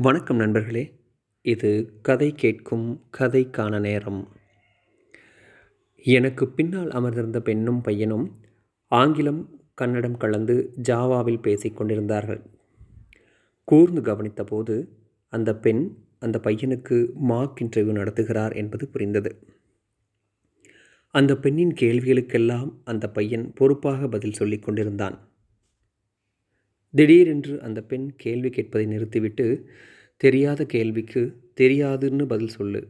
வணக்கம் நண்பர்களே. இது கதை கேட்கும் கதைக்கான நேரம். எனக்கு பின்னால் அமர்ந்திருந்த பெண்ணும் பையனும் ஆங்கிலம் கன்னடம் கலந்து ஜாவாவில் பேசிக் கொண்டிருந்தார்கள். கூர்ந்து கவனித்தபோது அந்த பெண் அந்த பையனுக்கு மார்க் இன்டர்வியூ நடத்துகிறார் என்பது புரிந்தது. அந்த பெண்ணின் கேள்விகளுக்கெல்லாம் அந்த பையன் பொறுப்பாக பதில் சொல்லிக் கொண்டிருந்தான். திடீரென்று அந்த பெண் கேள்வி கேட்பதை நிறுத்திவிட்டு தெரியாத கேள்விக்கு தெரியாதுன்னு பதில் சொல்லு.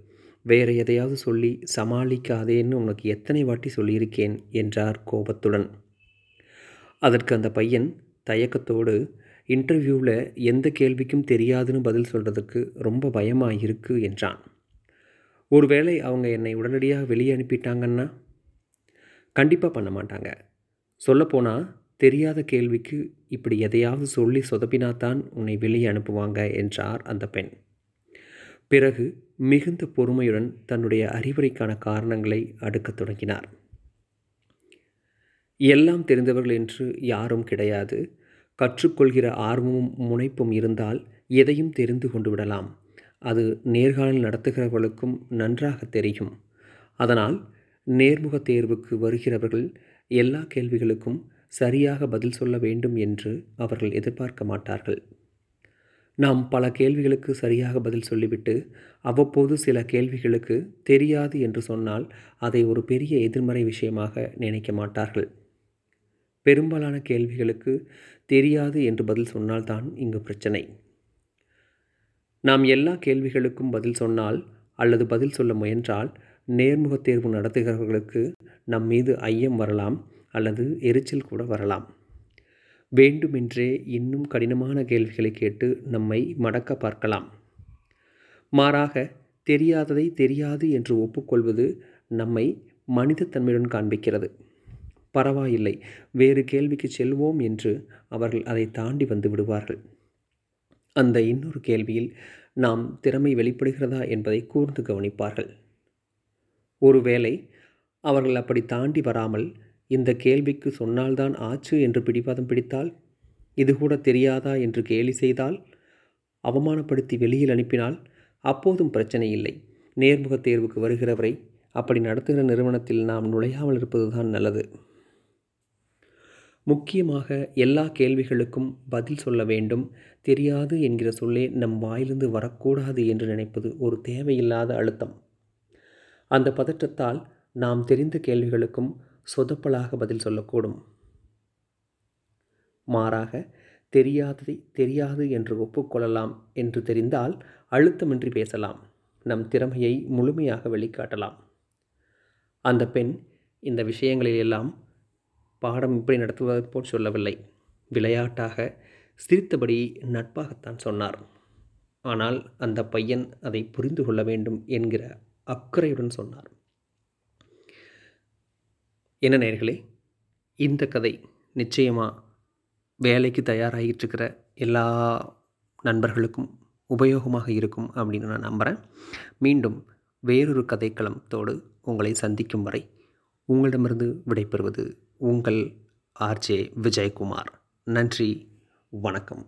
வேற எதையாவது சொல்லி சமாளிக்காதேன்னு உனக்கு எத்தனை வாட்டி சொல்லியிருக்கேன் என்றார் கோபத்துடன். அதற்கு அந்த பையன் தயக்கத்தோடு இன்டர்வியூவில் எந்த கேள்விக்கும் தெரியாதுன்னு பதில் சொல்கிறதுக்கு ரொம்ப பயமாக இருக்குது என்றான். ஒருவேளை அவங்க என்னை உடனடியாக வெளியே அனுப்பிட்டாங்கன்னா? கண்டிப்பாக பண்ண மாட்டாங்க. சொல்லப்போனால் தெரியாத கேள்விக்கு இப்படி எதையாவது சொல்லி சொதப்பினாதான் உன்னை வெளியே அனுப்புவாங்க என்றார் அந்த பெண். பிறகு மிகுந்த பொறுமையுடன் தன்னுடைய அறிவுரைக்கான காரணங்களை அடுக்கத் தொடங்கினார். எல்லாம் தெரிந்தவர்கள் என்று யாரும் கிடையாது. கற்றுக்கொள்கிற ஆர்வமும் முனைப்பும் இருந்தால் எதையும் தெரிந்து கொண்டு விடலாம். அது நேர்காணல் நடத்துகிறவர்களுக்கும் நன்றாக தெரியும். அதனால் நேர்முக தேர்வுக்கு வருகிறவர்கள் எல்லா கேள்விகளுக்கும் சரியாக பதில் சொல்ல வேண்டும் என்று அவர்கள் எதிர்பார்க்க மாட்டார்கள். நாம் பல கேள்விகளுக்கு சரியாக பதில் சொல்லிவிட்டு அவ்வப்போது சில கேள்விகளுக்கு தெரியாது என்று சொன்னால் அதை ஒரு பெரிய எதிர்மறை விஷயமாக நினைக்க மாட்டார்கள். பெரும்பாலான கேள்விகளுக்கு தெரியாது என்று பதில் சொன்னால்தான் இங்கு பிரச்சனை. நாம் எல்லா கேள்விகளுக்கும் பதில் சொன்னால் அல்லது பதில் சொல்ல முயன்றால் நேர்முகத் தேர்வு நடத்துகிறவர்களுக்கு நம் மீது ஐயம் வரலாம். அல்லது எரிச்சல் கூட வரலாம். வேண்டுமென்றே இன்னும் கடினமான கேள்விகளை கேட்டு நம்மை மடக்க பார்க்கலாம். மாறாக தெரியாததை தெரியாது என்று ஒப்புக்கொள்வது நம்மை மனிதத்தன்மையுடன் காண்பிக்கிறது. பரவாயில்லை வேறு கேள்விக்கு செல்வோம் என்று அவர்கள் அதை தாண்டி வந்து விடுவார்கள். அந்த இன்னொரு கேள்வியில் நாம் திறமை வெளிப்படுகிறதா என்பதை கூர்ந்து கவனிப்பார்கள். ஒருவேளை அவர்கள் அப்படி தாண்டி வராமல் இந்த கேள்விக்கு சொன்னால்தான் ஆச்சு என்று பிடிவாதம் பிடித்தால் இது கூட தெரியாதா என்று கேலி செய்தால் அவமானப்படுத்தி வெளியில் அனுப்பினால் அப்போதும் பிரச்சனை இல்லை. நேர்முக தேர்வுக்கு வருகிறவரை அப்படி நடத்துகிற நிறுவனத்தில் நாம் நுழையாமல் இருப்பதுதான் நல்லது. முக்கியமாக எல்லா கேள்விகளுக்கும் பதில் சொல்ல வேண்டும். தெரியாது என்கிற சொல்லே நம் வாயிலிருந்து வரக்கூடாது என்று நினைப்பது ஒரு தேவையில்லாத அழுத்தம். அந்த பதற்றத்தால் நாம் தெரிந்த கேள்விகளுக்கும் சொதப்பலாக பதில் சொல்லக்கூடும். மாறாக தெரியாததை தெரியாது என்று ஒப்புக்கொள்ளலாம் என்று தெரிந்தால் அழுத்தமின்றி பேசலாம். நம் திறமையை முழுமையாக வெளிக்காட்டலாம். அந்த பெண் இந்த விஷயங்களில் எல்லாம் பாடம் இப்படி நடத்துவது போல் சொல்லவில்லை. விளையாட்டாக சிரித்தபடி நட்பாகத்தான் சொன்னார். ஆனால் அந்த பையன் அதை புரிந்து கொள்ள வேண்டும் என்கிற அக்கறையுடன் சொன்னார். என்ன நேர்களே இந்த கதை நிச்சயமாக வேலைக்கு தயாராகிட்டுருக்கிற எல்லா நண்பர்களுக்கும் உபயோகமாக இருக்கும் அப்படின்னு நான் நம்புகிறேன் மீண்டும் வேறொரு கதைக்களத்தோடு உங்களை சந்திக்கும் வரை உங்களிடமிருந்து விடைபெறுவது உங்கள் ஆர்ஜே விஜயகுமார். நன்றி வணக்கம்.